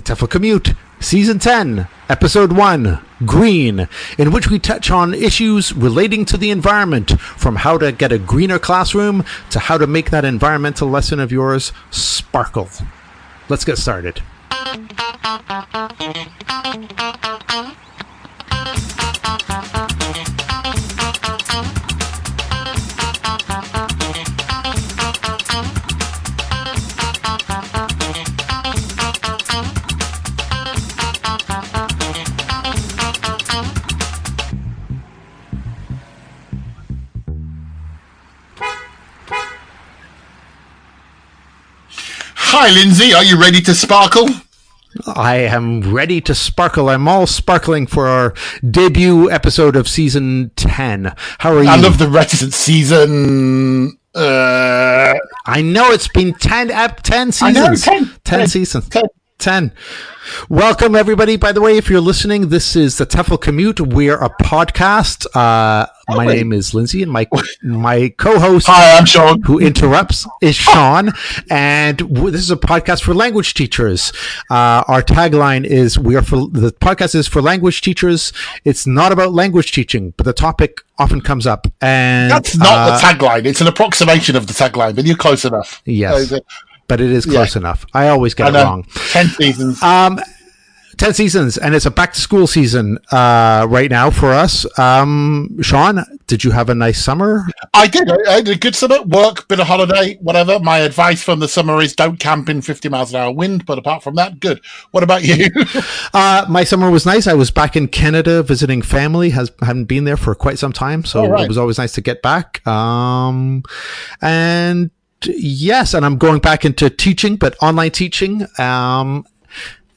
The TEFL Commute, Season 10, Episode 1, Green, in which we touch on issues relating to the environment, from how to get a greener classroom to how to make that environmental lesson of yours sparkle. Let's get started. Hi, Lindsay. Are you ready to sparkle? I am ready to sparkle. I'm all sparkling for our debut episode of season 10. How are you? I love the reticent season. Uh, I know it's been 10, ep- 10 I seasons. know, 10, 10 10, seasons. 10. 10. Welcome, everybody. By the way, if you're listening, this is the TEFL Commute. We're a podcast. Uh, my wait. name is Lindsay, and my my co-host Hi, I'm Sean. who interrupts is Sean, and w- this is a podcast for language teachers. Uh, our tagline is "We are for the podcast is for language teachers. It's not about language teaching, but the topic often comes up." And That's not uh, the tagline. It's an approximation of the tagline, but you're close enough. Yes. But it is close enough. I always get I it wrong. Ten seasons. Um, 10 seasons, and it's a back to school season uh, right now for us. Um, Sean, did you have a nice summer? I did. I had a good summer. Work, bit of holiday, whatever. My advice from the summer is don't camp in 50 miles an hour wind. But apart from that, good. What about you? Uh, my summer was nice. I was back in Canada visiting family. Has haven't been there for quite some time, so Oh, right. it was always nice to get back. Um, and yes, and I'm going back into teaching, but online teaching. Um,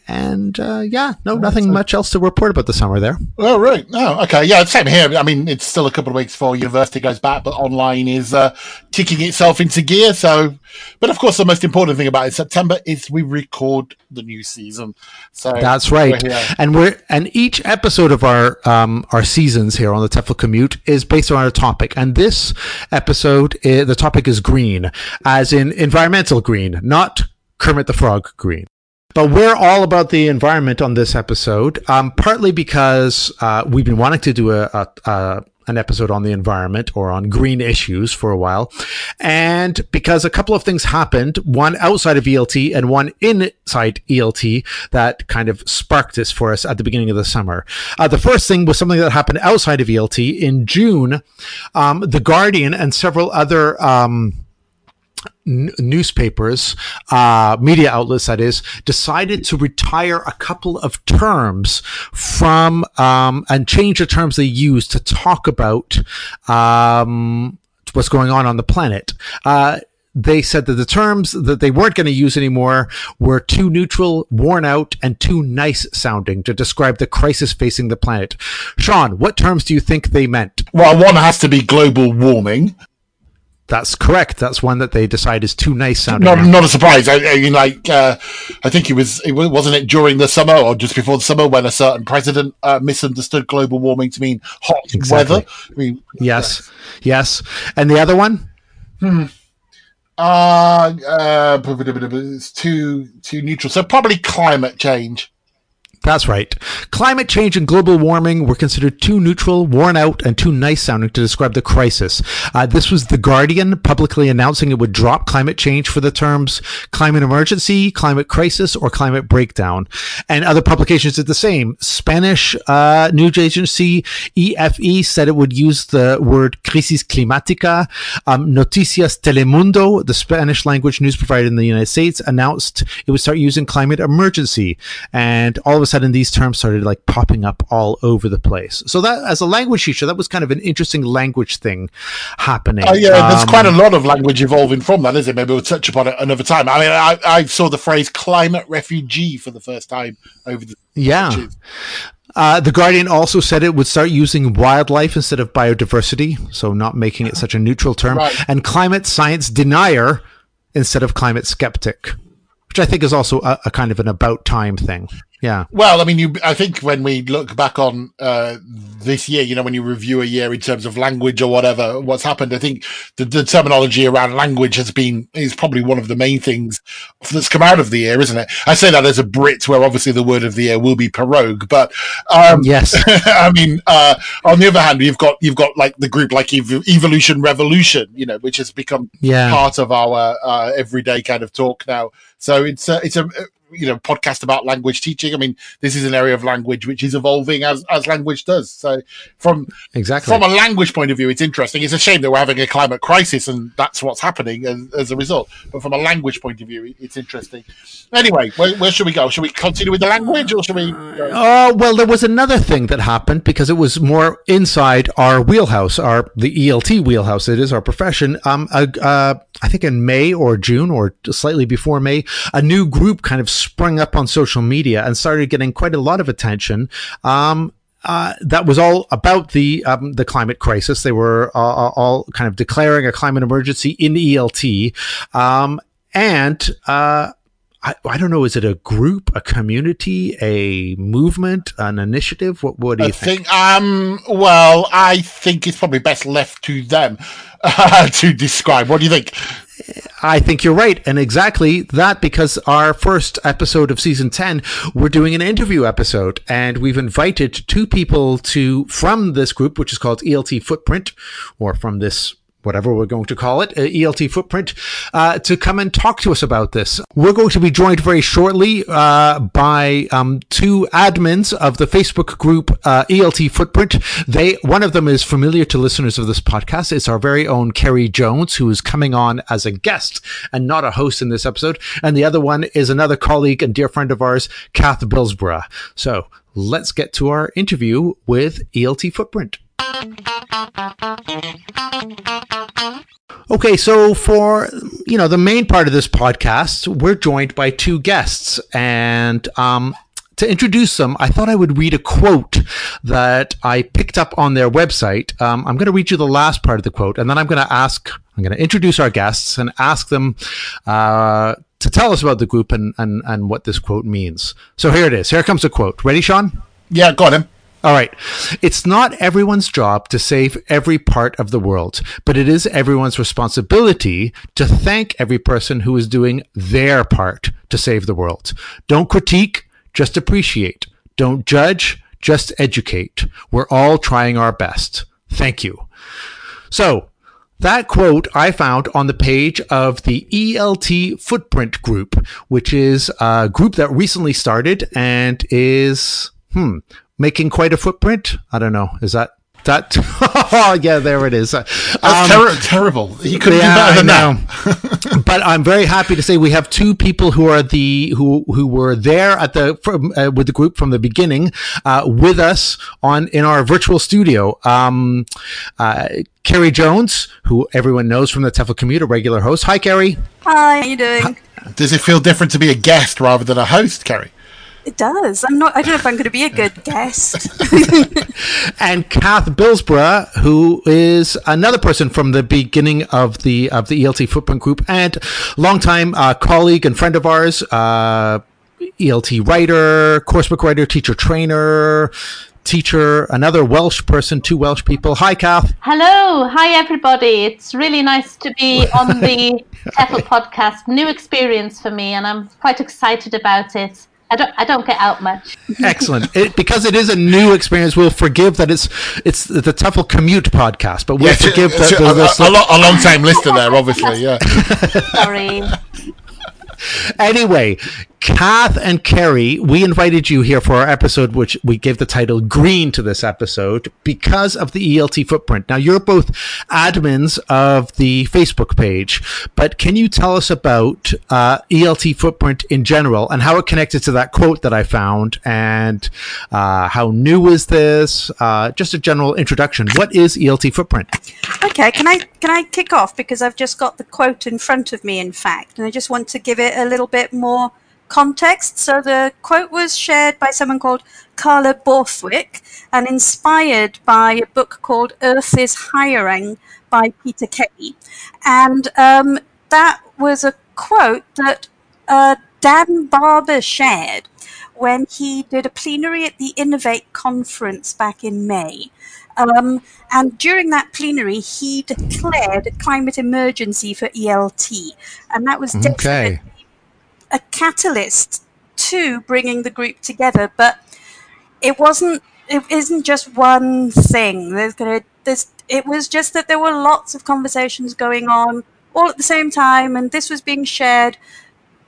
and uh, yeah, no, nothing much else to report about the summer there. Oh, right. Oh, okay. Yeah, same here. I mean, it's still a couple of weeks before university goes back, but online is uh, kicking itself into gear. So, but of course, the most important thing about it, September is we record the new season. So That's right. we're. And we're and each episode of our um, our seasons here on the TEFL commute is based on a topic. And this episode, uh, the topic is green, as in environmental green, not Kermit the Frog green. But we're all about the environment on this episode, um, partly because uh, we've been wanting to do a, a, a an episode on the environment or on green issues for a while, and because a couple of things happened, one outside of ELT and one inside ELT that kind of sparked this for us at the beginning of the summer. Uh, the first thing was something that happened outside of ELT in June. Um, the Guardian and several other. Um, newspapers, uh, media outlets, that is, decided to retire a couple of terms from um, and change the terms they use to talk about um, what's going on on the planet. Uh, they said that the terms that they weren't going to use anymore were too neutral, worn out, and too nice sounding to describe the crisis facing the planet. Sean, what terms do you think they meant? Well, one has to be global warming. That's correct. That's one that they decide is too nice sounding. Not, not a surprise. I, I mean, like, uh, I think it was, it wasn't it during the summer or just before the summer when a certain president uh, misunderstood global warming to mean hot Exactly. weather. I mean, Yes, yes. And the other one? uh, uh, it's too too neutral. So probably climate change. That's right. Climate change and global warming were considered too neutral, worn out, and too nice sounding to describe the crisis. Uh, this was The Guardian publicly announcing it would drop climate change for the terms climate emergency, climate crisis, or climate breakdown. And other publications did the same. Spanish uh, news agency EFE said it would use the word crisis climática. Um, Noticias Telemundo, the Spanish language news provider in the United States, announced it would start using climate emergency. And all of a sudden, these terms started like popping up all over the place. So that, as a language teacher, that was kind of an interesting language thing happening. Oh yeah, there's Um, quite a lot of language evolving from that, isn't it? Maybe we'll touch upon it another time. I mean, I, I saw the phrase climate refugee for the first time over the Yeah. Uh, the Guardian also said it would start using wildlife instead of biodiversity, so not making it such a neutral term, Right. and climate science denier instead of climate skeptic, which I think is also a, a kind of an about time thing. Yeah. Well, I mean, you. I think when we look back on uh, this year, you know, when you review a year in terms of language or whatever, what's happened, I think the, the terminology around language has been is probably one of the main things that's come out of the year, isn't it? I say that as a Brit, where obviously the word of the year will be prorogue, but um, Yes. I mean, uh, on the other hand, you've got you've got like the group like Ev- Evolution Revolution, you know, which has become Yeah. part of our uh, everyday kind of talk now. So it's a, it's a you know podcast about language teaching. I mean, this is an area of language which is evolving as as language does. So from Exactly. from a language point of view, it's interesting. It's a shame that we're having a climate crisis and that's what's happening as, as a result. But from a language point of view, it's interesting. Anyway, where, where should we go? Should we continue with the language or should we? Oh well, there was another thing that happened because it was more inside our wheelhouse, our the ELT wheelhouse. It is our profession. Um, uh, uh, I think in May or June or slightly before May, a new group kind of sprung up on social media and started getting quite a lot of attention. Um, uh, that was all about the um, the climate crisis. They were uh, all kind of declaring a climate emergency in ELT, um, and uh, I, I don't know. Is it a group, a community, a movement, an initiative? What, what do I you think? think, um, well, I think it's probably best left to them uh, to describe. What do you think? I think you're right. And exactly that because our first episode of season 10, we're doing an interview episode and we've invited two people to, from this group, which is called ELT Footprint or from this whatever we're going to call it, uh, ELT footprint, uh, to come and talk to us about this. We're going to be joined very shortly uh, by um, two admins of the Facebook group uh, ELT Footprint. They one of them is familiar to listeners of this podcast. It's our very own Kerry Jones, who is coming on as a guest and not a host in this episode. And the other one is another colleague and dear friend of ours, Kath Bilsborough. So let's get to our interview with ELT Footprint. Okay, so for you know the main part of this podcast, we're joined by two guests, and um, to introduce them, I thought I would read a quote that I picked up on their website. Um, I'm going to read you the last part of the quote, and then I'm going to ask, I'm going to introduce our guests and ask them uh, to tell us about the group and, and and what this quote means. So here it is. Here comes the quote. Ready, Sean? Yeah, got him. All right. It's not everyone's job to save every part of the world, but it is everyone's responsibility to thank every person who is doing their part to save the world. Don't critique, just appreciate. Don't judge, just educate. We're all trying our best. Thank you. So, that quote I found on the page of the ELT Footprint Group, which is a group that recently started and is, hmm, making quite a footprint. I don't know. Is that that? oh, yeah, there it is. That's Um, ter- terrible. He couldn't yeah, do better than that. but I'm very happy to say we have two people who are the who who were there at the from, uh, with the group from the beginning uh, with us on in our virtual studio. Um, uh, Kerry Jones, who everyone knows from the TEFL Commute, a regular host. Hi, Kerry. Hi, how you doing? Does it feel different to be a guest rather than a host, Kerry? It does. I'm not. I don't know if I'm going to be a good guest. and Kath Bilsborough, who is another person from the beginning of the of the ELT Footprint Group and longtime uh, colleague and friend of ours, uh, ELT writer, coursebook writer, teacher trainer, teacher, another Welsh person, two Welsh people. Hi, Kath. Hello, hi everybody. It's really nice to be on the TEFL podcast. New experience for me, and I'm quite excited about it. I don't, I don't get out much. Excellent. It, because it is a new experience, we'll forgive that it's it's the TEFL Commute podcast, but we'll Yeah, forgive a, the, the, a, a, lo- a long time listener there, obviously. Yeah. Sorry. Anyway, Kath and Kerry, we invited you here for our episode, which we gave the title Green to this episode because of the ELT footprint. Now, you're both admins of the Facebook page, but can you tell us about uh, ELT footprint in general and how it connected to that quote that I found and uh, how new is this? Uh, just a general introduction. What is ELT footprint? okay, can I can I kick off because I've just got the quote in front of me, in fact, and I just want to give it a little bit more context. So the quote was shared by someone called Carla Borthwick and inspired by a book called Earth is Hiring by Peter Kelly, and um, that was a quote that uh, Dan Barber shared when he did a plenary at the Innovate conference back in May. Um, and during that plenary, he declared a climate emergency for ELT. And that was Okay. definitely a catalyst to bringing the group together. But it wasn't, it isn't just one thing. There's to, there's, it was just that there were lots of conversations going on all at the same time. And this was being shared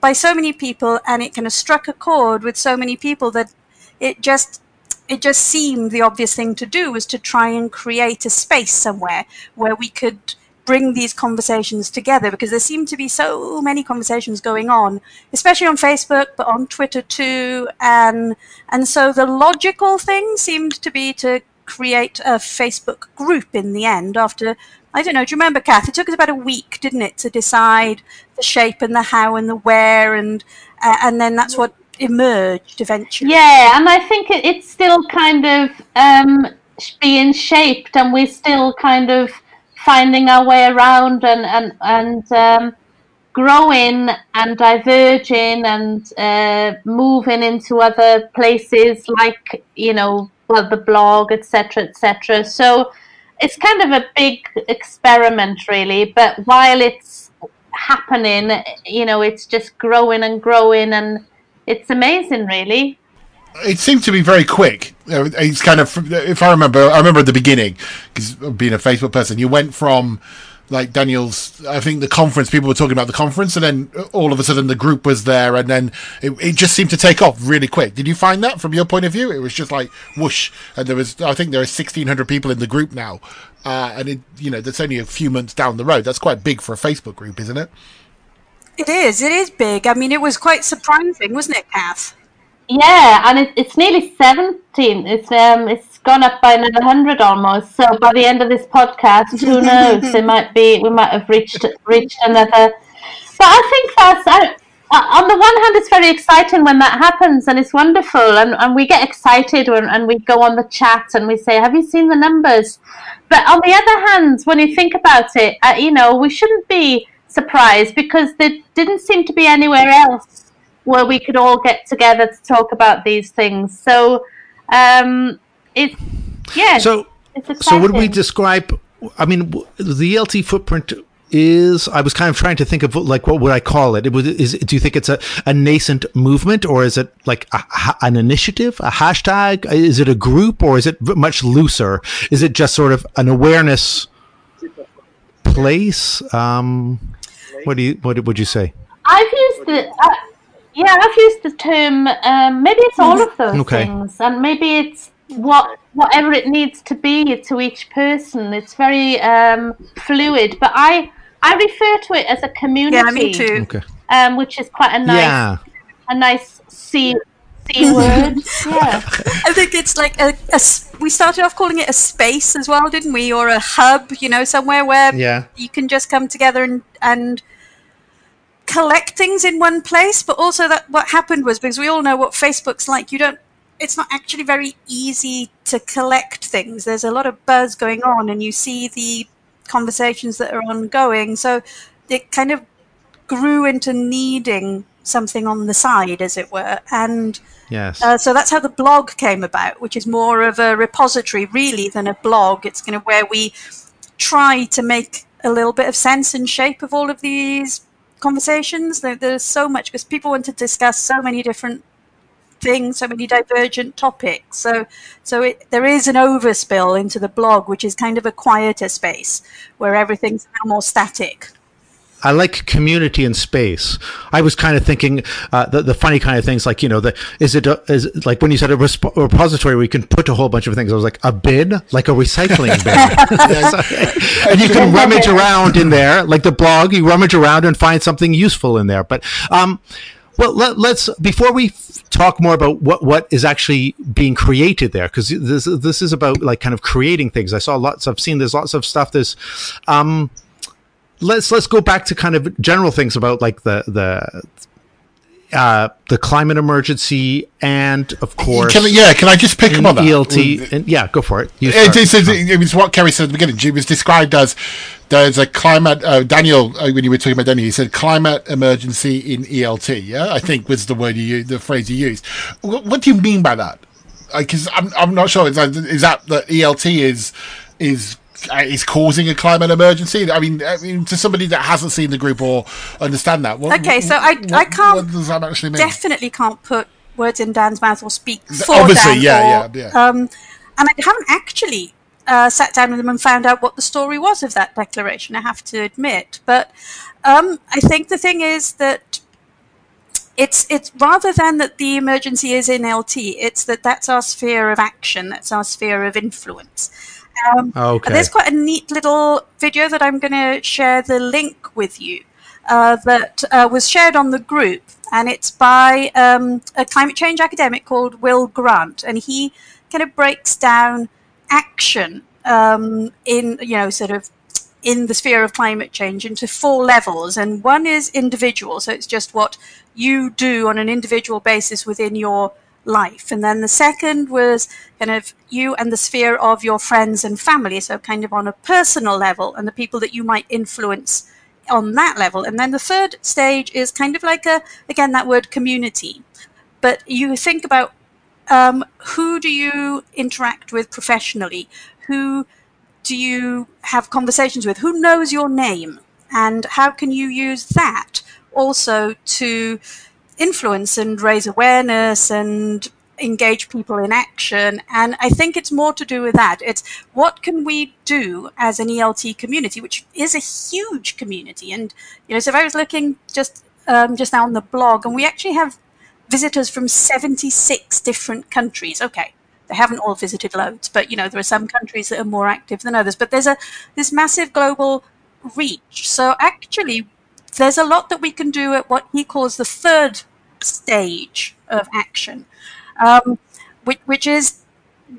by so many people and it kind of struck a chord with so many people that it just it just seemed the obvious thing to do was to try and create a space somewhere where we could bring these conversations together because there seem to be so many conversations going on especially on facebook but on twitter too and and so the logical thing seemed to be to create a facebook group in the end after i don't know do you remember kath? It took us about a week didn't it to decide the shape and the how and the where and uh, and then that's what emerged eventually. Yeah, and I think it, it's still kind of um, being shaped, and we're still kind of finding our way around and and and um, growing and diverging and uh, moving into other places, like you know, well, the blog, etc., etc. So it's kind of a big experiment, really. But while it's happening, you know, it's just growing and growing and it's amazing, really. It seemed to be very quick. It's kind of, if I remember, I remember at the beginning because being a Facebook person, you went from like Daniel's. I think the conference people were talking about the conference, and then all of a sudden the group was there, and then it, it just seemed to take off really quick. Did you find that from your point of view? It was just like whoosh, and there was. I think there are sixteen hundred people in the group now, uh, and it you know that's only a few months down the road. That's quite big for a Facebook group, isn't it? It is. It is big. I mean, it was quite surprising, wasn't it, Kath? Yeah, and it, it's nearly seventeen. It's um, it's gone up by another hundred almost. So by the end of this podcast, who knows? it might be we might have reached reached another. But I think that's I, uh, on the one hand, it's very exciting when that happens, and it's wonderful, and, and we get excited when, and we go on the chat and we say, "Have you seen the numbers?" But on the other hand, when you think about it, uh, you know, we shouldn't be surprised because there didn't seem to be anywhere else where we could all get together to talk about these things. So, um, it's yeah. So, it's so would we describe? I mean, the ELT footprint is. I was kind of trying to think of like what would I call it? it would, is do you think it's a, a nascent movement or is it like a, an initiative, a hashtag? Is it a group or is it much looser? Is it just sort of an awareness place? Um, what do you what would you say? I've used the uh, yeah, I've used the term. Um, maybe it's all of those Okay. things, and maybe it's what whatever it needs to be to each person. It's very um, fluid, but I I refer to it as a community. Yeah, me too. Okay. Um, which is quite a nice Yeah. a nice c c word. yeah. I think it's like a, a s- we started off calling it a space as well, didn't we? Or a hub, you know, somewhere where Yeah. you can just come together and and collect things in one place. But also that what happened was because we all know what Facebook's like. You don't. It's not actually very easy to collect things. There's a lot of buzz going on, and you see the conversations that are ongoing. So it kind of grew into needing something on the side, as it were, and. Yes. Uh, so that's how the blog came about, which is more of a repository really than a blog. It's kind of where we try to make a little bit of sense and shape of all of these conversations. There, there's so much because people want to discuss so many different things, so many divergent topics. So, so it, there is an overspill into the blog, which is kind of a quieter space where everything's more static. I like community and space. I was kind of thinking uh, the the funny kind of things like you know the is it a, is it like when you said a, resp- repository where you can put a whole bunch of things. I was like a bin, like a recycling bin, and you can rummage around in there, like the blog. You rummage around and find something useful in there. But um, well, let, let's before we f- talk more about what what is actually being created there, because this this is about like kind of creating things. I saw lots. I've seen there's lots of stuff. There's um let's let's go back to kind of general things about like the the uh, the climate emergency, and of course, Can I, yeah, can I just pick him on that? ELT. And, yeah, go for it. It, it's- it's- it was what Kerry said at the beginning. It was described as there's a climate. Uh, Daniel, uh, when you were talking about Daniel, he said climate emergency in ELT. Yeah, I think was the word you the phrase you used. What, what do you mean by that? Because I'm I'm not sure. Is that, is that that ELT is is is causing a climate emergency? I mean, I mean, to somebody that hasn't seen the group or understand that. What, Okay, so I- what- I can't does that actually mean? Definitely can't put words in Dan's mouth or speak for Obviously, Dan. yeah, or, yeah, yeah. Um, and I haven't actually uh, sat down with him and found out what the story was of that declaration. I have to admit, but um, I think the thing is that it's it's rather than that the emergency is in LT, it's that that's our sphere of action, that's our sphere of influence. Um, Okay. There's quite a neat little video that I'm going to share the link with you uh, that uh, was shared on the group, and it's by um, a climate change academic called Will Grant, and he kind of breaks down action um, in you know sort of in the sphere of climate change into four levels, and one is individual, so it's just what you do on an individual basis within your life. And then the second was kind of you and the sphere of your friends and family, so kind of on a personal level, and the people that you might influence on that level. And then the third stage is kind of like a, again, that word community. But you think about um, who do you interact with professionally? Who do you have conversations with? Who knows your name? And how can you use that also to influence and raise awareness and engage people in action? And I think it's more to do with that. It's what can we do as an ELT community, which is a huge community. And, you know, so if I was looking just um, just now on the blog, and we actually have visitors from 76 different countries. Okay, they haven't all visited loads, but you know there are some countries that are more active than others. But there's a this massive global reach. So actually, there's a lot that we can do at what he calls the third stage of action, um, which, which is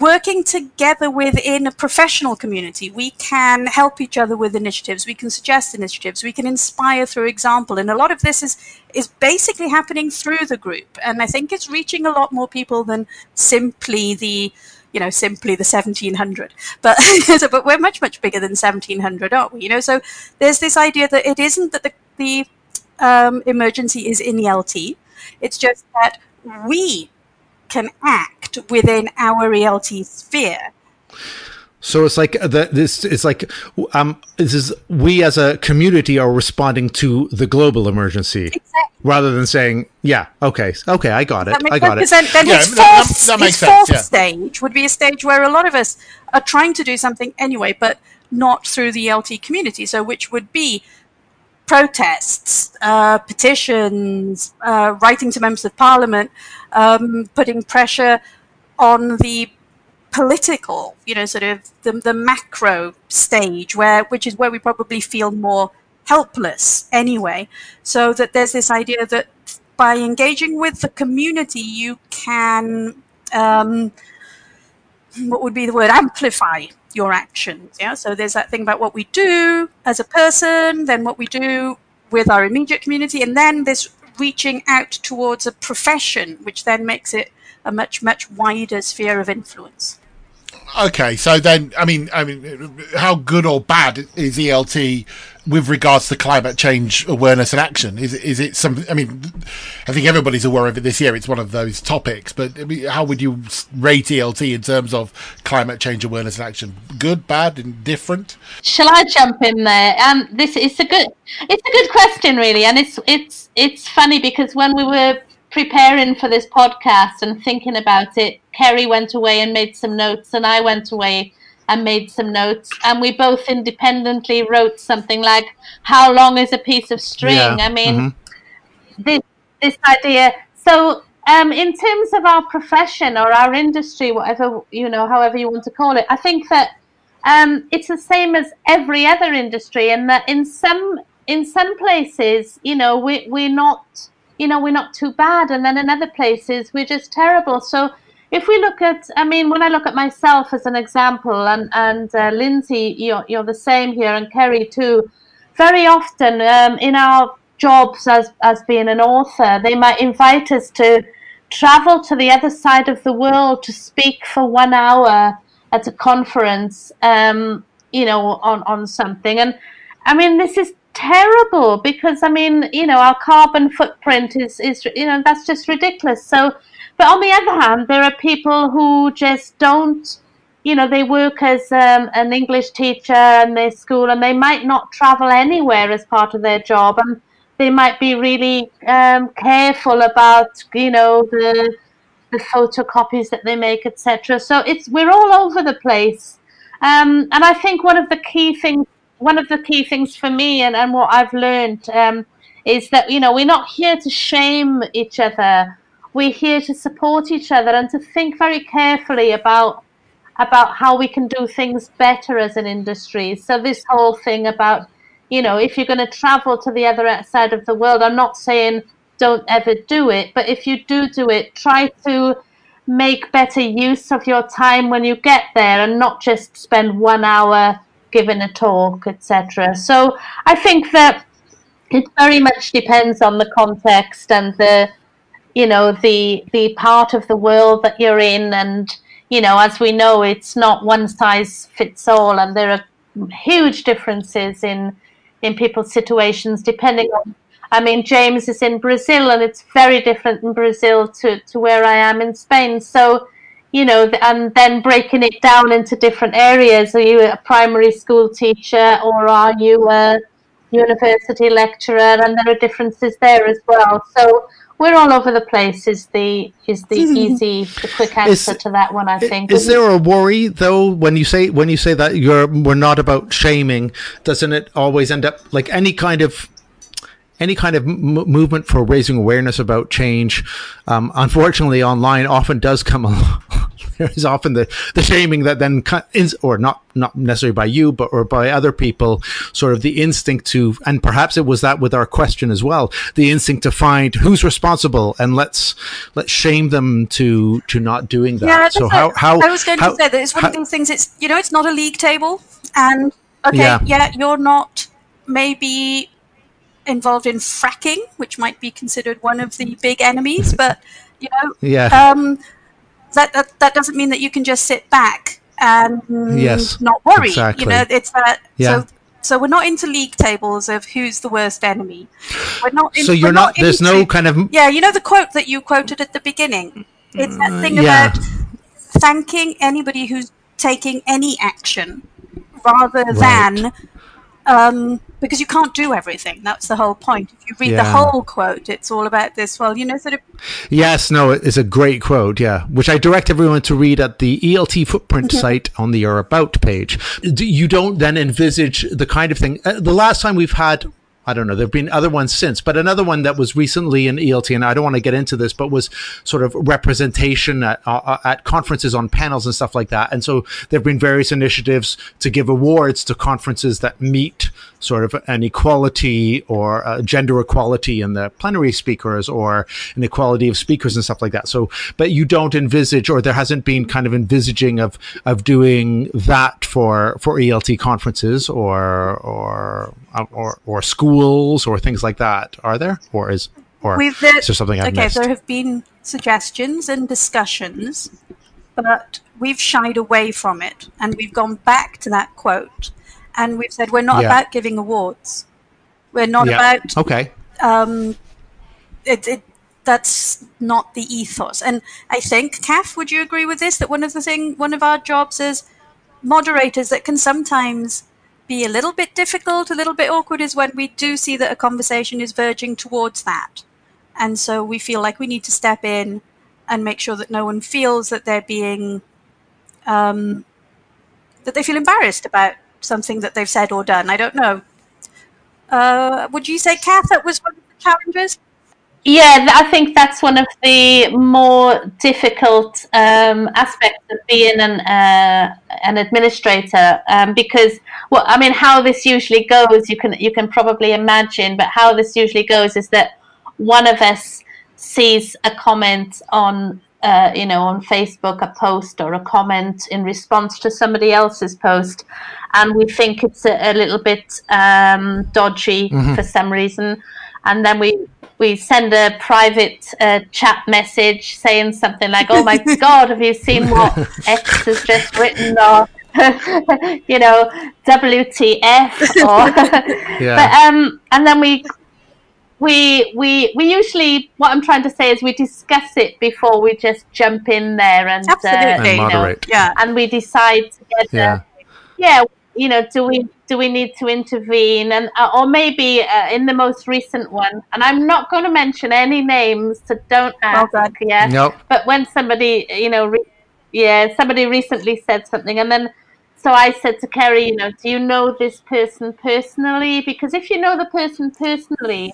working together within a professional community. We can help each other with initiatives. We can suggest initiatives. We can inspire through example. And a lot of this is is basically happening through the group. And I think it's reaching a lot more people than simply the you know, simply the 1700. But, but we're much, much bigger than 1700, aren't we? You know, so there's this idea that it isn't that the, the um, emergency is in ELT. It's just that we can act within our ELT sphere. So it's like the, this. It's like um, this is we as a community are responding to the global emergency Exactly. rather than saying, "Yeah, okay, okay, I got it, I got sense. it." 'Cause Then, then Yeah, his that- that- fourth, that makes his sense, fourth yeah. stage would be a stage where a lot of us are trying to do something anyway, but not through the ELT community. So, which would be protests, uh, petitions, uh, writing to members of parliament, um, putting pressure on the political, you know, sort of the, the macro stage where, which is where we probably feel more helpless anyway. So that there's this idea that by engaging with the community, you can, um, what would be the word, amplify your actions. Yeah. So there's that thing about what we do as a person, then what we do with our immediate community, and then this reaching out towards a profession, which then makes it a much, much wider sphere of influence. Okay, so then, I mean, I mean, how good or bad is ELT with regards to climate change awareness and action? Is is it something? I mean, I think everybody's aware of it this year. It's one of those topics. But I mean, how would you rate ELT in terms of climate change awareness and action? Good, bad, indifferent? Shall I jump in there? Um, this it's a good it's a good question, really, and it's it's it's funny because when we were preparing for this podcast and thinking about it, Kerry went away and made some notes, and I went away and made some notes, and we both independently wrote something like, "How long is a piece of string?" Yeah, I mean, mhm. this this idea. So, um, in terms of our profession or our industry, whatever you know, however you want to call it, I think that um, it's the same as every other industry, in that in some in some places, you know, we we're not, you know, we're not too bad, and then in other places we're just terrible. So. If we look at, I mean, when I look at myself as an example, and and uh, Lindsay, you're you're the same here, and Kerry too. Very often um, in our jobs as as being an author. They might invite us to travel to the other side of the world to speak for one hour at a conference, um, you know, on on something. And I mean, this is terrible because I mean, you know, our carbon footprint is is you know that's just ridiculous. So, but on the other hand, there are people who just don't. You know, they work as um, an English teacher in their school, and they might not travel anywhere as part of their job, and they might be really um, careful about, you know, the the photocopies that they make, etc. So it's we're all over the place, um, and I think one of the key things one of the key things for me and, and what I've learned um, is that you know we're not here to shame each other. We're here to support each other and to think very carefully about about how we can do things better as an industry. So this whole thing about you know if you're going to travel to the other side of the world, I'm not saying don't ever do it, but if you do do it, try to make better use of your time when you get there and not just spend one hour giving a talk, etc. So I think that it very much depends on the context and the you know the the part of the world that you're in and you know as we know it's not one size fits all and there are huge differences in in people's situations depending on I mean James is in Brazil and it's very different in Brazil to to where I am in Spain so you know, and then breaking it down into different areas. Are you a primary school teacher or are you a university lecturer? And there are differences there as well. So we're all over the place. Is the is the easy, the quick answer is, to that one? I think. Is there a worry though when you say when you say that you're we're not about shaming? Doesn't it always end up like any kind of any kind of m- movement for raising awareness about change, um, unfortunately, online often does come along. there is often the, the shaming that then, is, or not not necessarily by you, but or by other people, sort of the instinct to, and perhaps it was that with our question as well, the instinct to find who's responsible and let's let's shame them to to not doing that. Yeah, so how, how I was going how, to say that it's one how, of those things. It's you know it's not a league table, and okay, yeah, yeah you're not maybe involved in fracking, which might be considered one of the big enemies. But you know, yeah. Um, that, that that doesn't mean that you can just sit back and yes, not worry. Exactly. You know, it's that. Yeah. So, so we're not into league tables of who's the worst enemy. We're not. In, so you're not, not. There's into, no kind of. Yeah, you know the quote that you quoted at the beginning. It's that thing yeah. about thanking anybody who's taking any action rather right. than um, because you can't do everything. That's the whole point. If you read yeah. the whole quote, it's all about this. Well, you know, sort of. Yes, no, it's a great quote. Yeah, which I direct everyone to read at the ELT Footprint mm-hmm. site on the Your About page. You don't then envisage the kind of thing. Uh, the last time we've had I don't know. There've been other ones since, but another one that was recently in ELT, and I don't want to get into this, but was sort of representation at, uh, uh, at conferences on panels and stuff like that. And so there've been various initiatives to give awards to conferences that meet sort of an equality or uh, gender equality in the plenary speakers or an equality of speakers and stuff like that. So, but you don't envisage, or there hasn't been kind of envisaging of of doing that for for ELT conferences or or or or schools or things like that. Are there, or is or With the, is there something I've okay, missed? there have been suggestions and discussions, but we've shied away from it, and we've gone back to that quote and we've said we're not yeah. about giving awards. We're not yeah. about okay. Um, it, it that's not the ethos. And I think, Kath, would you agree with this? That one of the thing, one of our jobs as moderators that can sometimes be a little bit difficult, a little bit awkward, is when we do see that a conversation is verging towards that, and so we feel like we need to step in and make sure that no one feels that they're being um, that they feel embarrassed about something that they've said or done. I don't know. Uh, would you say, Kath, that was one of the challenges? Yeah, I think that's one of the more difficult um, aspects of being an uh, an administrator um, because, well, I mean, how this usually goes, you can you can probably imagine, but how this usually goes is that one of us sees a comment on uh, you know, on Facebook, a post or a comment in response to somebody else's post, and we think it's a, a little bit um, dodgy mm-hmm. for some reason. and then we we send a private uh, chat message saying something like, "Oh my God, have you seen what X has just written?" or you know, WTF, or Yeah. but um, and then we we we we usually what I'm trying to say is we discuss it before we just jump in there and uh, Absolutely. And you know, moderate. Yeah. and we decide together Yeah. yeah you know do we do we need to intervene and uh, or maybe uh, in the most recent one and i'm not going to mention any names so don't ask God. yeah Nope. but when somebody you know re- yeah somebody recently said something and then so i said to kerry you know do you know this person personally because if you know the person personally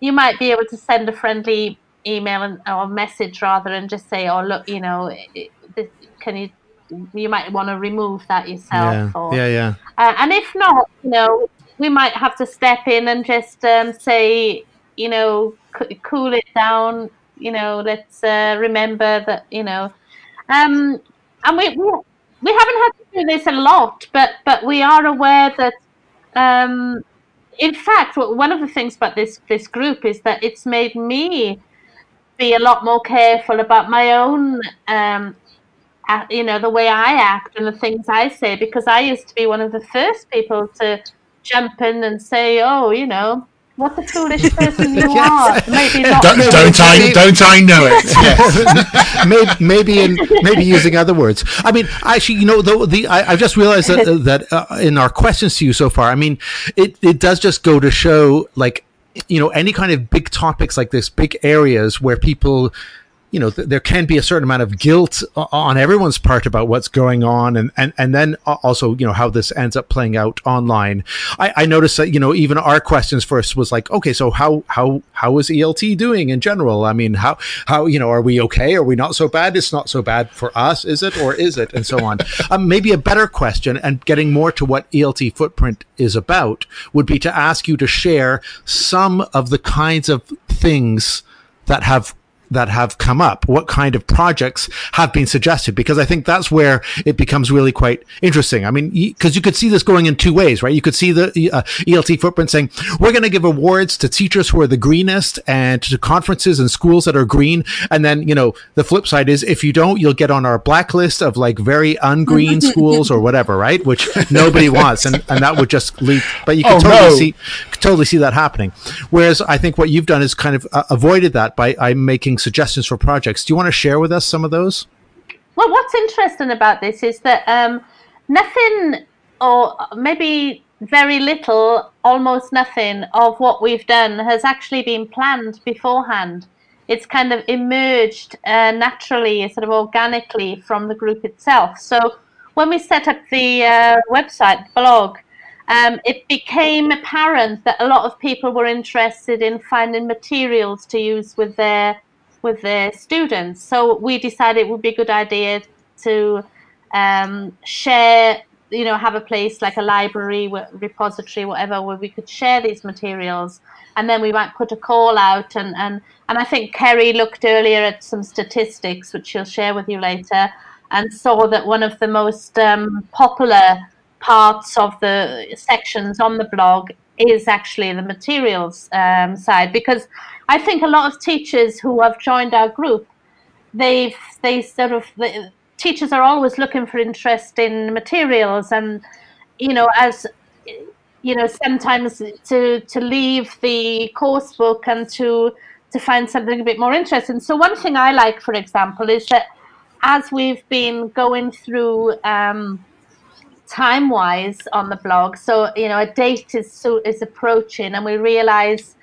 you might be able to send a friendly email and, or message rather and just say oh look you know it, this, can you you might want to remove that yourself Yeah. or Yeah. Yeah. uh, and if not, you know, we might have to step in and just um, say, you know, c- cool it down. You know, let's uh, remember that, you know, um, and we, we we haven't had to do this a lot, but but we are aware that, um, in fact, one of the things about this this group is that it's made me be a lot more careful about my own um, you know the way I act and the things I say because I used to be one of the first people to jump in and say, "Oh, you know, what a foolish person you are." Maybe not. Don't, no, don't I? maybe- Don't I know it? Yes. maybe, maybe in maybe using other words. I mean, actually, you know, the, the I, I've just realized that that uh, in our questions to you so far, I mean, it it does just go to show, like, you know, any kind of big topics like this, big areas where people. You know, th- there can be a certain amount of guilt on everyone's part about what's going on, and, and, and then also, you know, how this ends up playing out online. I, I noticed that, you know, even our questions first was like, okay, so how how how is ELT doing in general? I mean, how how you know, are we okay? Are we not so bad? It's not so bad for us, is it, or is it, and so on. um, maybe a better question, and getting more to what ELT footprint is about, would be to ask you to share some of the kinds of things that have that have come up? What kind of projects have been suggested? Because I think that's where it becomes really quite interesting. I mean, because you could see this going in two ways, right? You could see the uh, ELT footprint saying, we're going to give awards to teachers who are the greenest and to conferences and schools that are green. And then, you know, the flip side is if you don't, you'll get on our blacklist of like very ungreen schools or whatever, right? Which nobody wants. And, and that would just lead, but you can Oh, totally no. see, totally see that happening. Whereas I think what you've done is kind of uh, avoided that by uh, making suggestions for projects. Do you want to share with us some of those? Well, what's interesting about this is that um, nothing, or maybe very little, almost nothing of what we've done has actually been planned beforehand. It's kind of emerged uh, naturally, sort of organically from the group itself. So when we set up the uh, website blog, um, it became apparent that a lot of people were interested in finding materials to use with their with their students. So we decided it would be a good idea to um, share, you know, have a place like a library, repository, whatever, where we could share these materials. And then we might put a call out. And, and, and I think Kerry looked earlier at some statistics, which she'll share with you later, and saw that one of the most um, popular parts of the sections on the blog is actually the materials um, side because I think a lot of teachers who have joined our group they've they sort of the, teachers are always looking for interest in materials and you know as you know sometimes to to leave the course book and to to find something a bit more interesting. So one thing i like for example is that as we've been going through um, time wise on the blog so you know a date is so is approaching and we realize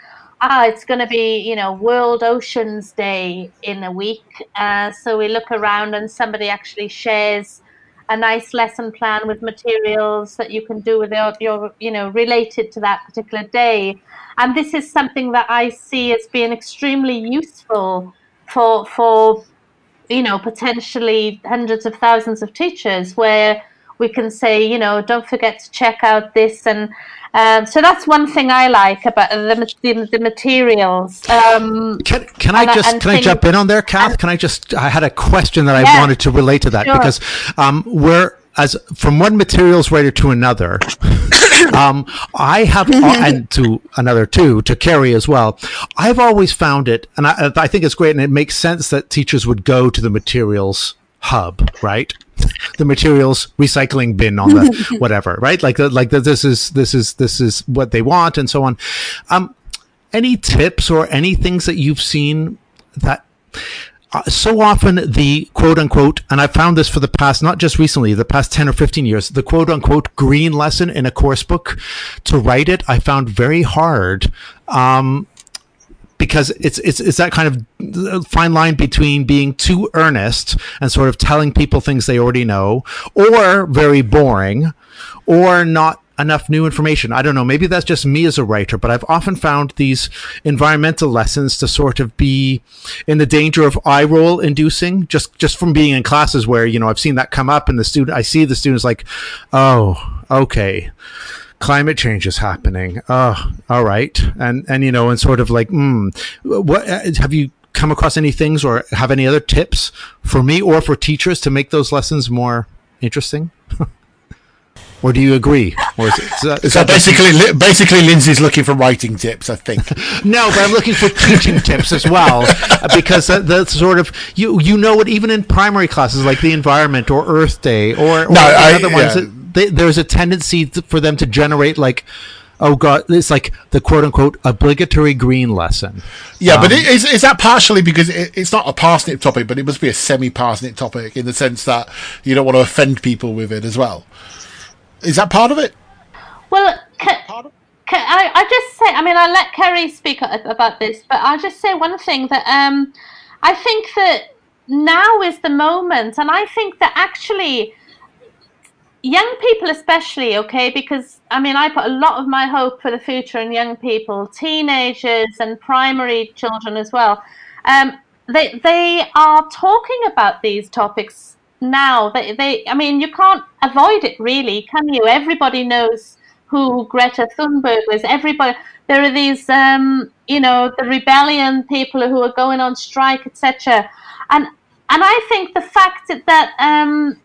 ah it's going to be you know world oceans day in a week. Uh, so we look around and somebody actually shares a nice lesson plan with materials that you can do with your, your you know related to that particular day. And this is something that i see as being extremely useful for for you know potentially hundreds of thousands of teachers where we can say you know don't forget to check out this and um, so that's one thing I like about the, the, the materials. Um, Can, can I And I- just and can I jump in on there, Kath? Can I just? I had a question that I wanted to relate to that Sure. because um, we're as from one materials writer to another. um, I have, and to another two, to Kerry as well. I've always found it, and I, I think it's great, and it makes sense that teachers would go to the materials hub, right? the materials recycling bin on the whatever, right? Like, the, like the, this is this is this is what they want, and so on. Um, any tips or any things that you've seen that uh, so often the quote unquote, and I found this for the past, not just recently, the past 10 or 15 years, the quote unquote green lesson in a course book to write it, I found very hard. Um, because it's it's it's that kind of uh, fine line between being too earnest and sort of telling people things they already know, or very boring, or not enough new information. I don't know. Maybe that's just me as a writer, but I've often found these environmental lessons to sort of be in the danger of eye roll inducing just, just from being in classes where, you know, I've seen that come up and the student, I see the students like, oh, okay. Climate change is happening. Oh, all right. And, and, you know, and sort of like, hmm, what uh, have you come across any things or have any other tips for me or for teachers to make those lessons more interesting? Or do you agree? Or is, it, is that, is so that basically, basically, Lindsay's looking for writing tips. I think. no, but I'm looking for teaching tips as well, uh, because uh, the sort of you you know it even in primary classes like the environment or Earth Day or, or no, I, other ones. Yeah. They, there's a tendency for them to generate like oh god it's like the quote unquote obligatory green lesson. Yeah um, but is, is that partially because it, it's not a parsnip topic but it must be a semi parsnip topic in the sense that you don't want to offend people with it as well. Is that part of it? Well, can, can I, I just say, I mean, I'll let Kerry speak about this, but I'll just say one thing that um, I think that now is the moment, and I think that actually young people especially okay because i mean i put a lot of my hope for the future in young people teenagers and primary children as well um, they they are talking about these topics now. They, they, I mean, you can't avoid it really, can you? Everybody knows who Greta Thunberg is. Everybody, there are these, um, you know, the rebellion people who are going on strike, etc. And and I think the fact that um,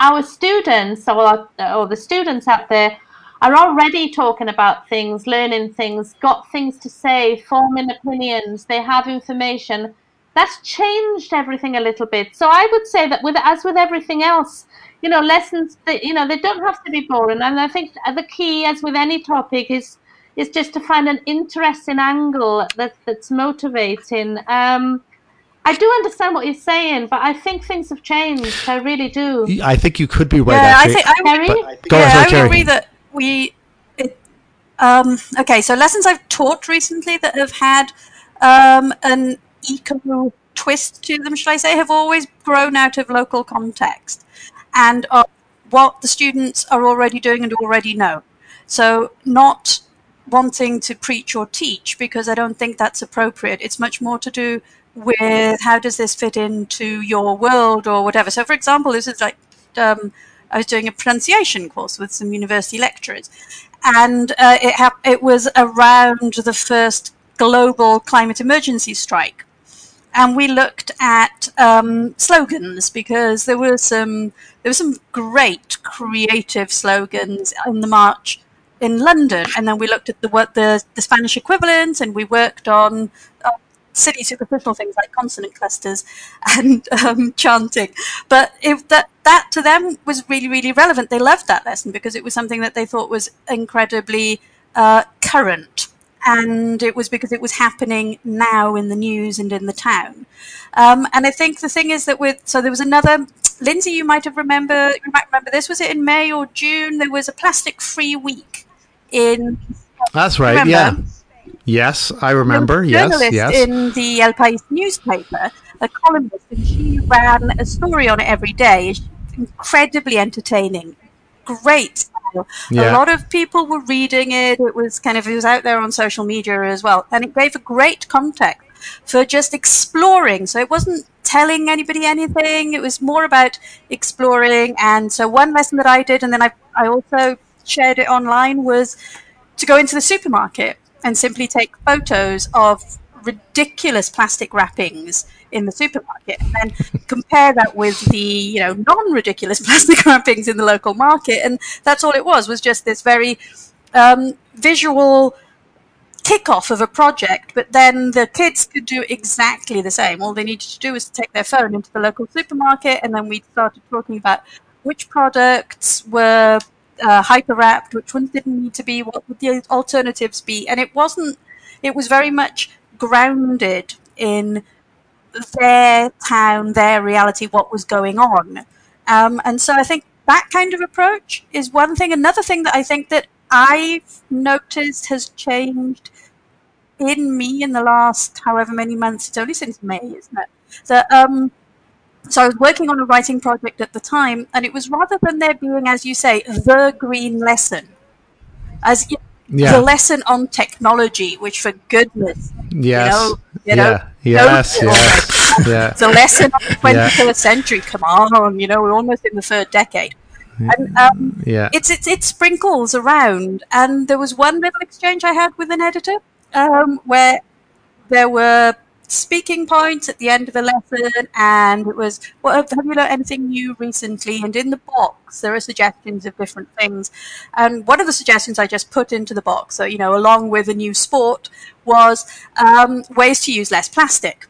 our students or or the students out there are already talking about things, learning things, got things to say, forming opinions, they have information that's changed everything a little bit. So I would say that with as with everything else, you know, lessons that you know they don't have to be boring. And I think the key, as with any topic, is is just to find an interesting angle that that's motivating. Um, I do understand what you're saying, but I think things have changed. I really do. I think you could be right. Yeah, actually. I think I would, yeah, ahead, I would agree that we. It, um, okay, so lessons I've taught recently that have had um, an eco twist to them, should I say, have always grown out of local context and are what the students are already doing and already know. So, not wanting to preach or teach because I don't think that's appropriate. It's much more to do with how does this fit into your world or whatever. So, for example, this is like um, I was doing a pronunciation course with some university lecturers, and uh, it ha- it was around the first global climate emergency strike and we looked at um, slogans because there were some there were some great creative slogans in the march in London, and then we looked at the the, the Spanish equivalent, and we worked on uh, city superficial things like consonant clusters and um, chanting. But it, that that to them was really really relevant. They loved that lesson because it was something that they thought was incredibly uh, current and it was because it was happening now in the news and in the town. Um, and I think the thing is that with so there was another Lindsay, you might have remember you might remember this was it in May or June? There was a plastic free week in. That's right. Remember? Yeah. Yes, I remember. Yes, yes. In the El País newspaper, a columnist, and she ran a story on it every day. It's Incredibly entertaining, great yeah. A lot of people were reading it. It was kind of it was out there on social media as well, and it gave a great context for just exploring. So it wasn't telling anybody anything. It was more about exploring. And so one lesson that I did, and then I I also shared it online, was to go into the supermarket and simply take photos of ridiculous plastic wrappings in the supermarket, and then compare that with the you know non-ridiculous plastic wrappings in the local market, and that's all it was was just this very um, visual kickoff of a project, but then the kids could do exactly the same. All they needed to do was to take their phone into the local supermarket, and then we started talking about which products were uh, hyper wrapped, which ones didn't need to be, what would the alternatives be, and it wasn't. It was very much grounded in their town, their reality, what was going on, um, and so I think that kind of approach is one thing. Another thing that I think that I've noticed has changed in me in the last however many months. It's only since May, isn't it? So, um, so I was working on a writing project at the time, and it was rather than there being, as you say, the green lesson, as you Yeah. the lesson on technology, which for goodness, Yes. know, you know, yeah. Yes. no- Yes. yeah. the lesson of the 21st century. Come on, you know, we're almost in the third decade. And um, Yeah. it's, it's it sprinkles around. And there was one little exchange I had with an editor um, where there were speaking points at the end of a lesson, and it was, "Well, have you learned anything new recently?" And in the box, there are suggestions of different things. And one of the suggestions I just put into the box, so you know, along with a new sport, was um, ways to use less plastic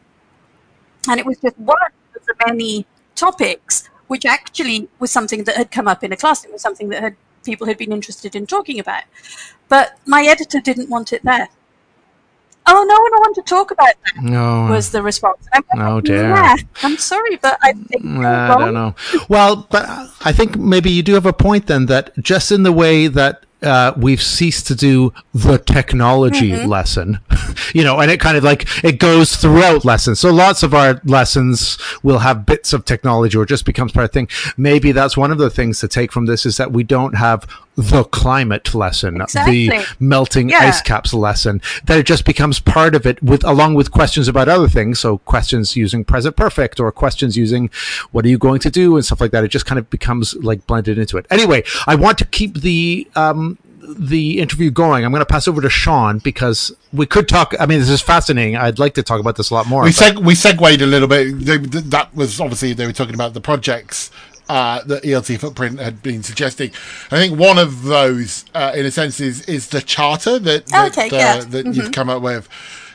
and it was just one of the many topics which actually was something that had come up in a class it was something that had people had been interested in talking about but my editor didn't want it there oh no i don't want to talk about that No. was the response I'm like, Oh, dear. yeah, i'm sorry but i think I wrong. don't know. Well, but I think maybe you do have a point then that just in the way that uh, we've ceased to do the technology Mm-hmm. lesson, you know, and it kind of like it goes throughout lessons. So lots of our lessons will have bits of technology or just becomes part of the thing. Maybe that's one of the things to take from this is that we don't have the climate lesson, Exactly. the melting Yeah. ice caps lesson, that it just becomes part of it with along with questions about other things. So questions using present perfect or questions using what are you going to do and stuff like that. It just kind of becomes like blended into it. Anyway, I want to keep the um the interview going. I'm going to pass over to Shaun because we could talk. I mean, this is fascinating. I'd like to talk about this a lot more. we seg- we segued a little bit. They, th- that was obviously they were talking about the projects uh, that ELT Footprint had been suggesting. I think one of those, uh, in a sense, is is the charter that that, Okay, uh, yeah. that you've come up with.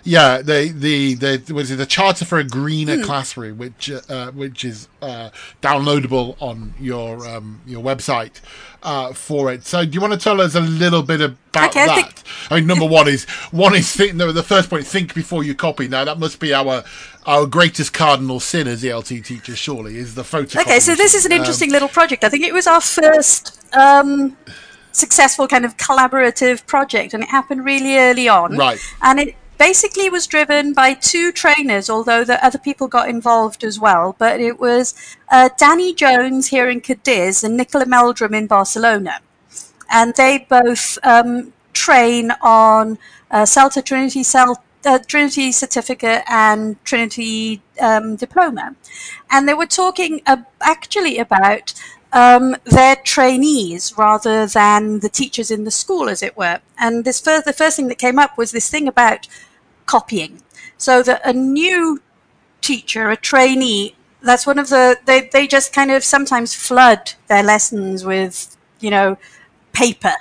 Yeah, the the the was it the charter for a greener Hmm. classroom, which uh, which is uh, downloadable on your um, your website uh, for it. So, do you want to tell us a little bit about Okay, I that? think- I mean, number one is one is think, no, the first point. Think before you copy. Now that must be our our greatest cardinal sin as ELT teachers. Surely is the photo. Okay, so this is an Um, interesting little project. I think it was our first um, successful kind of collaborative project, and it happened really early on. Right. And it basically was driven by two trainers, although the other people got involved as well. But it was uh, Danny Jones here in Cadiz and Nicola Meldrum in Barcelona. And they both um, train on uh, CELTA Trinity uh, Trinity Certificate and Trinity um, Diploma. And they were talking uh, actually about um, their trainees rather than the teachers in the school, as it were. And this the first thing that came up was this thing about copying. So that a new teacher, a trainee, that's one of the they, they just kind of sometimes flood their lessons with, you know, paper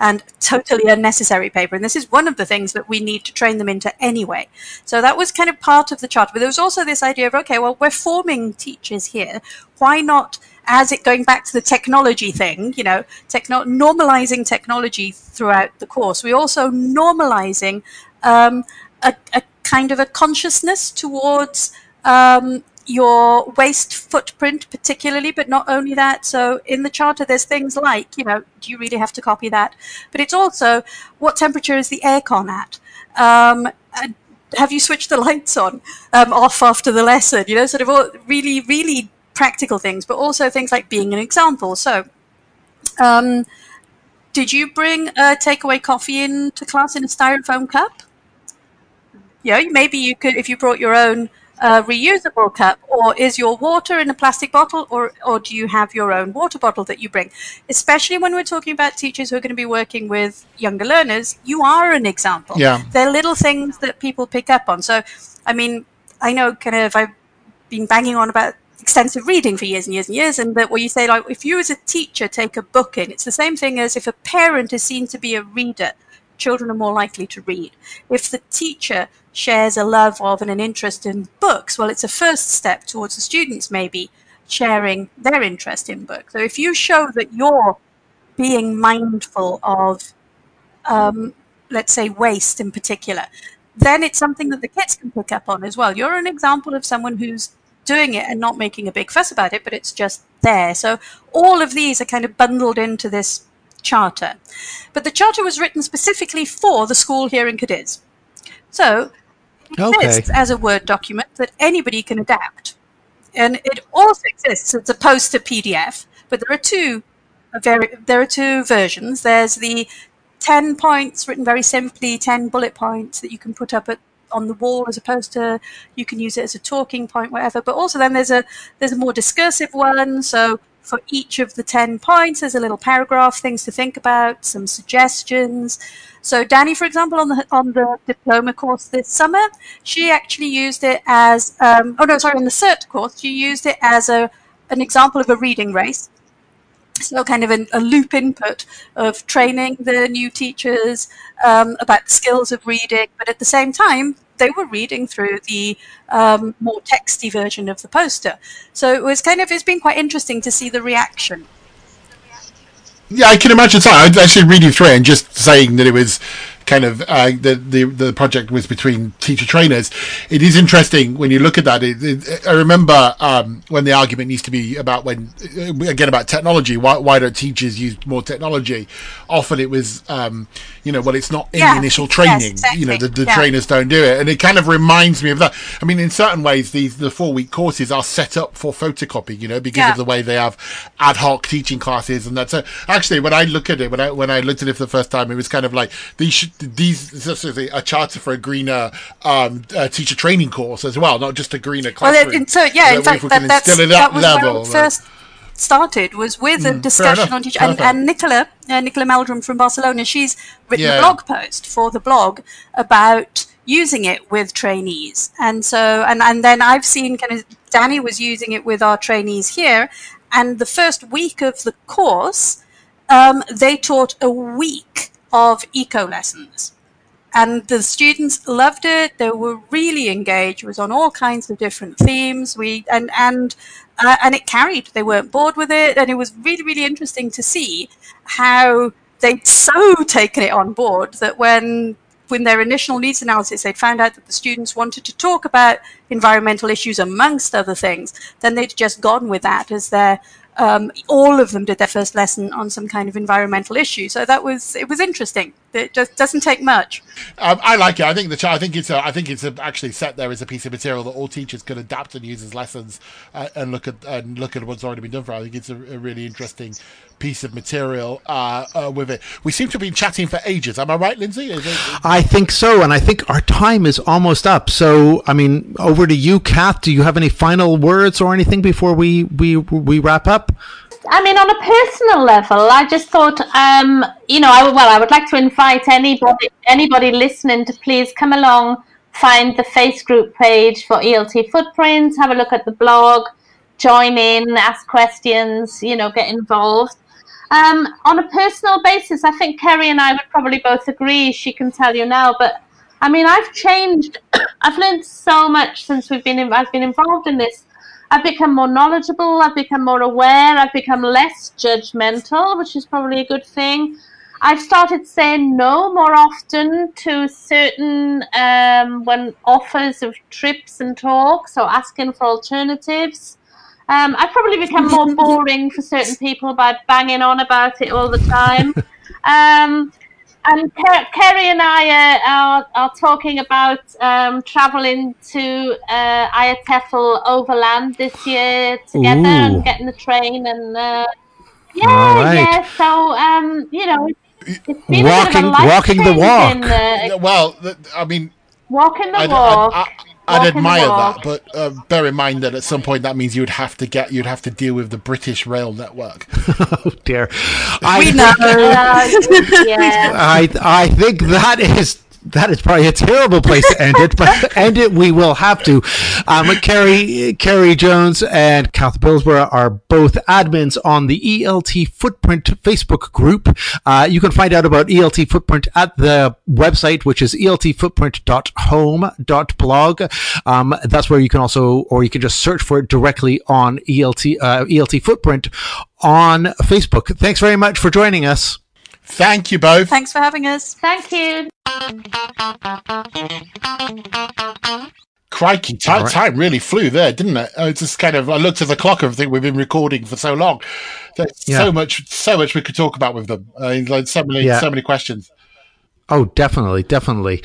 and totally unnecessary paper. And this is one of the things that we need to train them into anyway. So that was kind of part of the charter. But there was also this idea of, okay, well, we're forming teachers here. Why not, as it going back to the technology thing, you know, techno- normalizing technology throughout the course, We're also normalizing um, a, a kind of a consciousness towards um, your waste footprint, particularly, but not only that. So in the charter, there's things like, you know, do you really have to copy that? But it's also what temperature is the aircon at? Um, have you switched the lights on um, off after the lesson? You know, sort of all really, really practical things, but also things like being an example. So, um, did you bring a takeaway coffee into class in a styrofoam cup? Yeah, maybe you could if you brought your own uh, reusable cup, or is your water in a plastic bottle, or or do you have your own water bottle that you bring? Especially when we're talking about teachers who are going to be working with younger learners, you are an example. Yeah. they're little things that people pick up on. So, I mean, I know kind of I've been banging on about extensive reading for years and years and years, and that where you say like, if you as a teacher take a book in, it's the same thing as if a parent is seen to be a reader, children are more likely to read. If the teacher shares a love of and an interest in books, well, it's a first step towards the students maybe sharing their interest in books. So if you show that you're being mindful of, um, let's say, waste in particular, then it's something that the kids can pick up on as well. You're an example of someone who's doing it and not making a big fuss about it, but it's just there. So all of these are kind of bundled into this charter. But the charter was written specifically for the school here in Cadiz. So it Okay. exists as a Word document that anybody can adapt. And it also exists as a poster PDF, but there are two very there are two versions. There's the 10 points written very simply, 10 bullet points that you can put up at, on the wall as a poster. You can use it as a talking point, whatever. But also then there's a there's a more discursive one. So for each of the 10 points, there's a little paragraph, things to think about, some suggestions. So Danny, for example, on the on the diploma course this summer, she actually used it as um, oh no, sorry, on the cert course, she used it as a an example of a reading race. So, kind of an, a loop input of training the new teachers um, about the skills of reading, but at the same time, they were reading through the um, more texty version of the poster. So it was kind of it's been quite interesting to see the reaction. Yeah, I can imagine. So I was actually reading through it and just saying that it was kind of uh, the, the the project was between teacher trainers. It is interesting when you look at that. It, it, I remember um, when the argument needs to be about when uh, again about technology. Why why don't teachers use more technology? Often it was um, you know well it's not in Yeah, the initial yes, training. exactly, You know the, the yeah. trainers don't do it, and it kind of reminds me of that. I mean, in certain ways, these the four week courses are set up for photocopy. You know because Yeah. of the way they have ad hoc teaching classes and that's so actually when I look at it when I when I looked at it for the first time it was kind of like these should, these this is a charter for a greener um, uh, teacher training course as well not just a greener Well, classroom. and so yeah, That in fact, that, that's, that was level, where it uh, first started was with a fair discussion on teacher and, and Nicola, uh, Nicola Meldrum from Barcelona, she's written Yeah. a blog post for the blog about using it with trainees, and so and and then I've seen kind of Danny was using it with our trainees here, and the first week of the course, um, they taught a week of eco lessons and the students loved it. They were really engaged. It was on all kinds of different themes. We and and uh, and it carried. They weren't bored with it, and it was really really interesting to see how they'd so taken it on board that when when their initial needs analysis they'd found out that the students wanted to talk about environmental issues amongst other things, then they'd just gone with that as their um, all of them did their first lesson on some kind of environmental issue. So that was it was interesting. It just doesn't take much. Um, I like it. I think the cha- I think it's a, I think it's a, actually set there as a piece of material that all teachers can adapt and use as lessons uh, and look at and look at what's already been done for. I think it's a, a really interesting piece of material uh, uh, with it. We seem to have been chatting for ages. Am I right, Lindsay? Is it, I think so, and I think our time is almost up. So, I mean, over to you, Kath. Do you have any final words or anything before we we we wrap up? I mean, on a personal level, I just thought, um, you know, I, well, I would like to invite anybody, anybody listening to please come along, find the face group page for ELT Footprints, have a look at the blog, join in, ask questions, you know, get involved. Um, on a personal basis, I think Kerry and I would probably both agree. She can tell you now, but I mean, I've changed. I've learned so much since we've been. In, I've been involved in this. I've become more knowledgeable. I've become more aware. I've become less judgmental, which is probably a good thing. I've started saying no more often to certain um, when offers of trips and talks, or asking for alternatives. Um, I've probably become more boring for certain people by banging on about it all the time. Um, and Kerry and I uh, are, are talking about um, traveling to uh, IATEFL overland this year together Ooh. and getting the train and uh, yeah, All right. yeah. So um, you know, it's been a bit of Walking- a life walking the walk. changing, Uh, well, I mean, walking the I'd, walk. I'd, I'd, I'd Walk in the admire that, but uh, bear in mind that at some point that means you'd have to get you'd have to deal with the British rail network. Oh dear. I We think- know. I I think that is that is probably a terrible place to end it, but end it we will have to. Um, Kerry, Kerry Jones and Kath Bilsborough are both admins on the ELT Footprint Facebook group. Uh, you can find out about ELT Footprint at the website, which is eltfootprint.home.blog. Um, that's where you can also, or you can just search for it directly on ELT, uh, ELT Footprint on Facebook. Thanks very much for joining us. Thank you both. Thanks for having us. Thank you. Crikey, time, right. time really flew there, didn't it? Oh, I just kind of. I looked at the clock and think we've been recording for so long. There's Yeah. so much, so much we could talk about with them. I mean, like so many, Yeah. so many questions. Oh, definitely, definitely.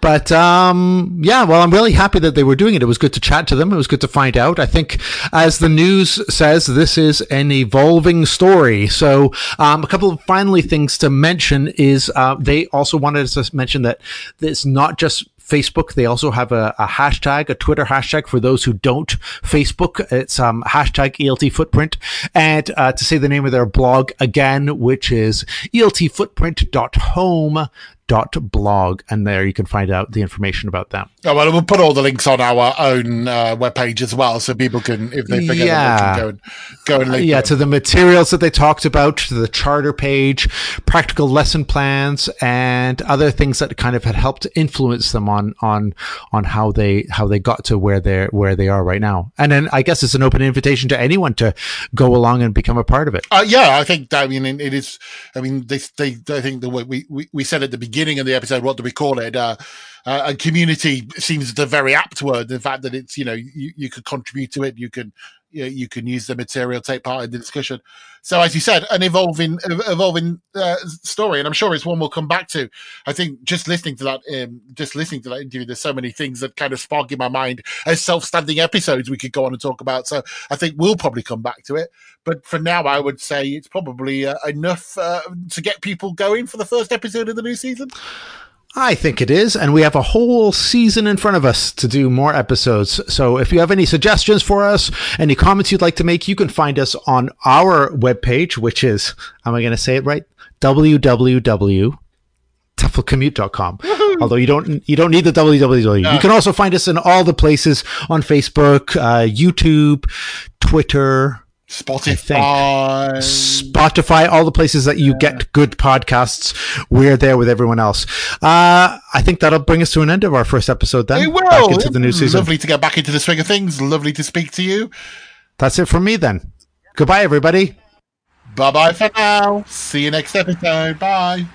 But um, yeah, well, I'm really happy that they were doing it. It was good to chat to them. It was good to find out. I think, as the news says, this is an evolving story. So, um, a couple of finally things to mention is uh, they also wanted to mention that it's not just Facebook. They also have a, a hashtag, a Twitter hashtag for those who don't Facebook. It's um, hashtag ELT Footprint. And uh, to say the name of their blog again, which is eltfootprint.home.blog. And there you can find out the information about them. Oh well, we'll put all the links on our own uh, webpage as well, so people can, if they forget, Yeah. them, they go and go and link. yeah, them. to the materials that they talked about, to the charter page, practical lesson plans, and other things that kind of had helped influence them on on on how they how they got to where they're where they are right now. And then I guess it's an open invitation to anyone to go along and become a part of it. Uh, yeah, I think I mean it is. I mean, they, they I think the way we, we, we said at the beginning of the episode, what do we call it? Uh, uh, a community seems the very apt word. The fact that it's you know you, you could contribute to it, you can you, know, you can use the material, take part in the discussion. So as you said, an evolving evolving uh, story, and I'm sure it's one we'll come back to. I think just listening to that, um, just listening to that interview, there's so many things that kind of spark in my mind as self-standing episodes we could go on and talk about. So I think we'll probably come back to it. But for now, I would say it's probably uh, enough uh, to get people going for the first episode of the new season. I think it is, and we have a whole season in front of us to do more episodes. So if you have any suggestions for us, any comments you'd like to make, you can find us on our webpage, which is, am I going to say it right? www.teflcommute.com. Although you don't, you don't need the www. You can also find us in all the places on Facebook, uh, YouTube, Twitter, Spotify. Spotify, all the places that you get good podcasts. We're there with everyone else. Uh, I think that'll bring us to an end of our first episode then. It will. Back into the new season. Lovely to get back into the swing of things. Lovely to speak to you. That's it from me then. Goodbye, everybody. Bye bye for now. See you next episode. Bye.